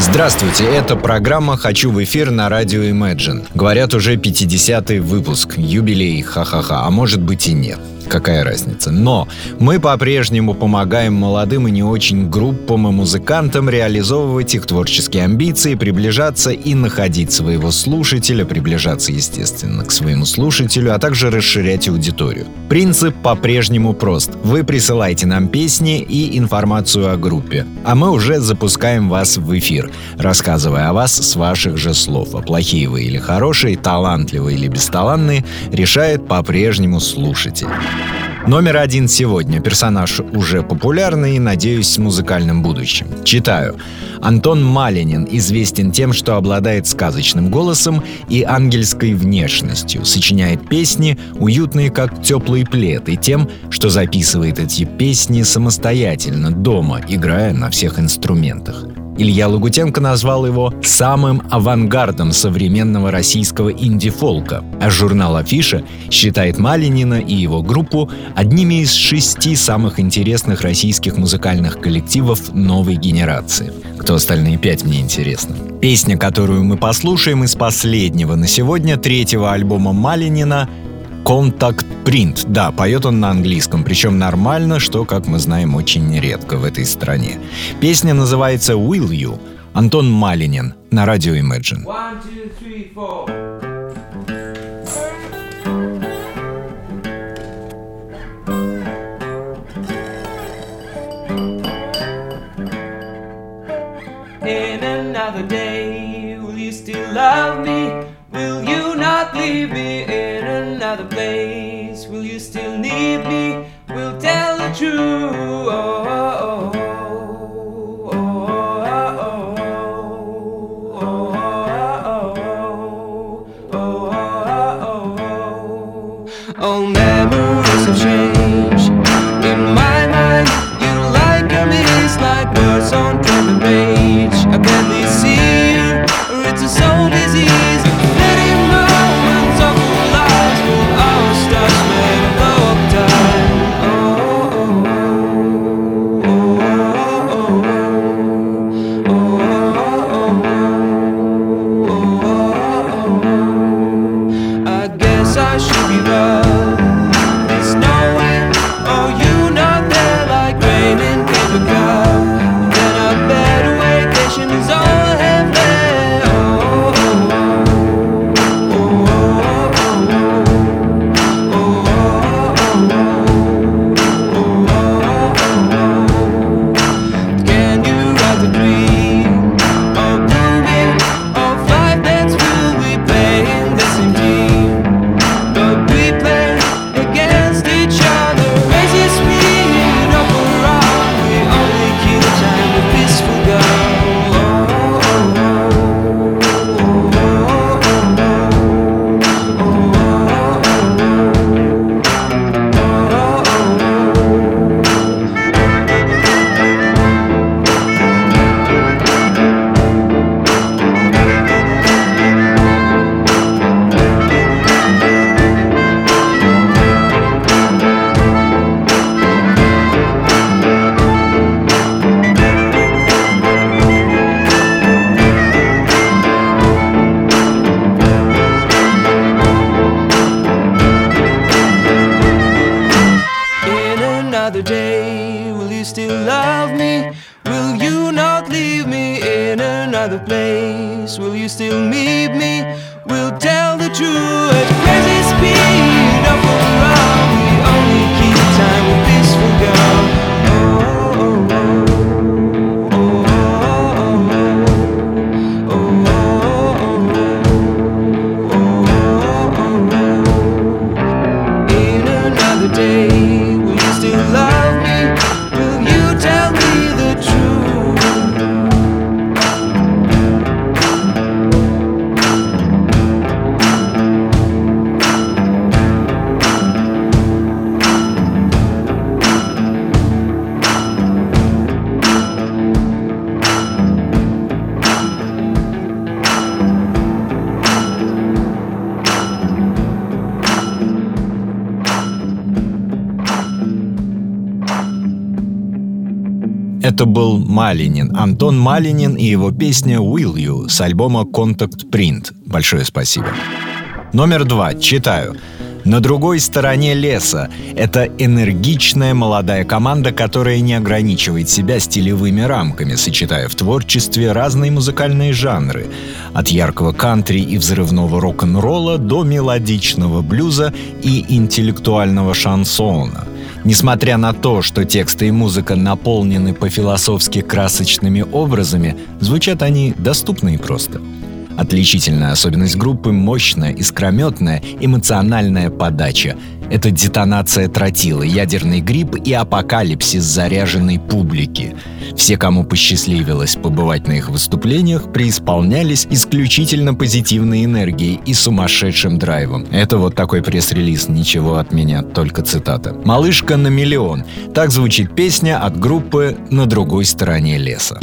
Здравствуйте, это программа «Хочу в эфир» на радио Imagine. Говорят, уже 50-й выпуск, юбилей, ха-ха-ха, а может быть и нет какая разница. Но мы по-прежнему помогаем молодым и не очень группам и музыкантам реализовывать их творческие амбиции, приближаться и находить своего слушателя, приближаться, естественно, к своему слушателю, а также расширять аудиторию. Принцип по-прежнему прост. Вы присылаете нам песни и информацию о группе, а мы уже запускаем вас в эфир, рассказывая о вас с ваших же слов. А плохие вы или хорошие, талантливые или бесталанные, решает по-прежнему слушатель. Номер один сегодня. Персонаж уже популярный и, надеюсь, с музыкальным будущим. Читаю. Антон Малинин известен тем, что обладает сказочным голосом и ангельской внешностью, сочиняет песни, уютные как теплый плед, и тем, что записывает эти песни самостоятельно, дома, играя на всех инструментах. Илья Лагутенко назвал его самым авангардом современного российского инди-фолка, а журнал «Афиша» считает Малинина и его группу одними из шести самых интересных российских музыкальных коллективов новой генерации. Кто остальные пять, мне интересно. Песня, которую мы послушаем из последнего на сегодня третьего альбома Малинина Contact Print. Да, поет он на английском, причем нормально, что, как мы знаем, очень редко в этой стране. Песня называется Will You. Антон Малинин на радио Imagine. One, two, three. In another day, will you still love me? Will you leave me in another place? Will you still need me? Will tell the truth. you still love me? Will you not leave me in another place? Will you still meet me? We'll tell the truth at crazy speed up and round. We only keep time with this girl. day Это был Малинин, Антон Малинин и его песня «Will You» с альбома «Contact Print». Большое спасибо. Номер два. Читаю. На другой стороне леса — это энергичная молодая команда, которая не ограничивает себя стилевыми рамками, сочетая в творчестве разные музыкальные жанры. От яркого кантри и взрывного рок-н-ролла до мелодичного блюза и интеллектуального шансона — Несмотря на то, что тексты и музыка наполнены по-философски красочными образами, звучат они доступно и просто. Отличительная особенность группы — мощная, искрометная, эмоциональная подача. Это детонация тротила, ядерный гриб и апокалипсис заряженной публики. Все, кому посчастливилось побывать на их выступлениях, преисполнялись исключительно позитивной энергией и сумасшедшим драйвом. Это вот такой пресс-релиз, ничего от меня, только цитата. «Малышка на миллион». Так звучит песня от группы «На другой стороне леса».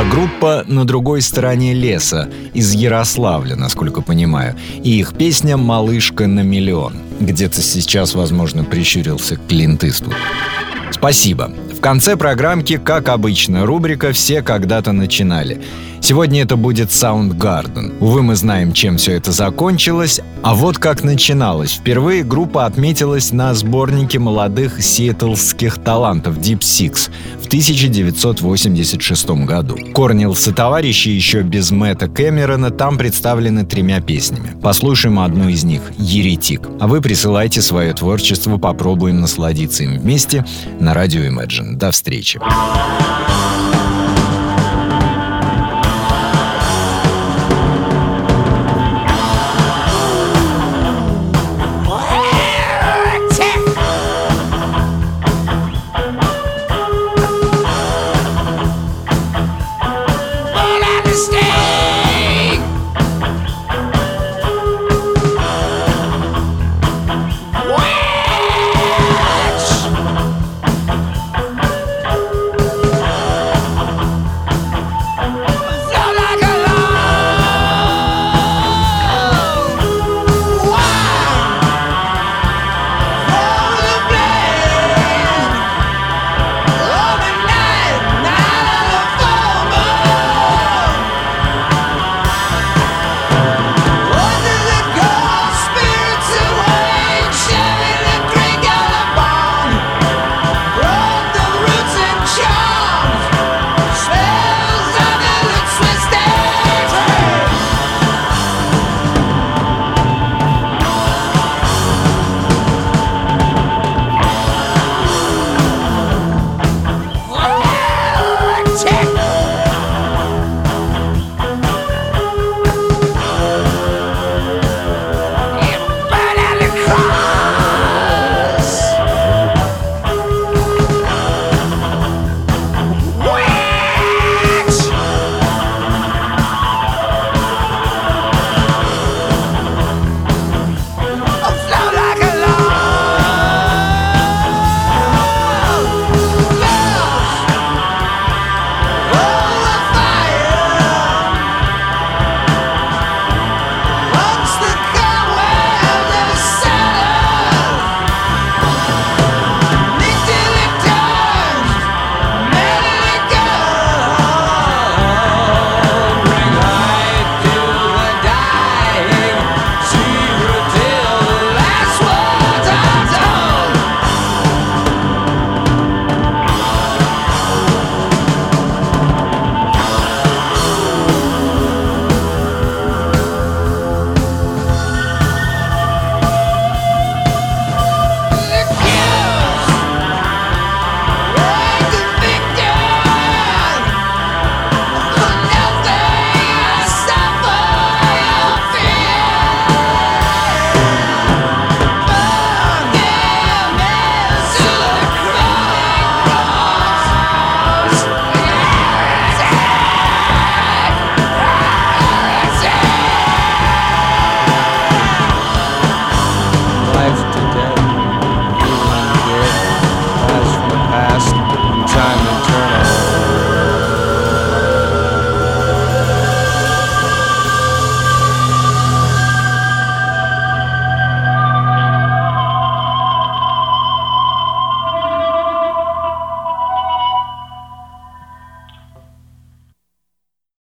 Была группа «На другой стороне леса» из Ярославля, насколько понимаю, и их песня «Малышка на миллион». Где-то сейчас, возможно, прищурился Клинт Иствуд. Спасибо. В конце программки, как обычно, рубрика «Все когда-то начинали». Сегодня это будет Soundgarden. Увы, мы знаем, чем все это закончилось. А вот как начиналось. Впервые группа отметилась на сборнике молодых сиэтлских талантов Deep Six в 1986 году. Корнилс и товарищи еще без Мэтта Кэмерона там представлены тремя песнями. Послушаем одну из них «Еретик». А вы присылайте свое творчество, попробуем насладиться им вместе на радио Imagine. До встречи.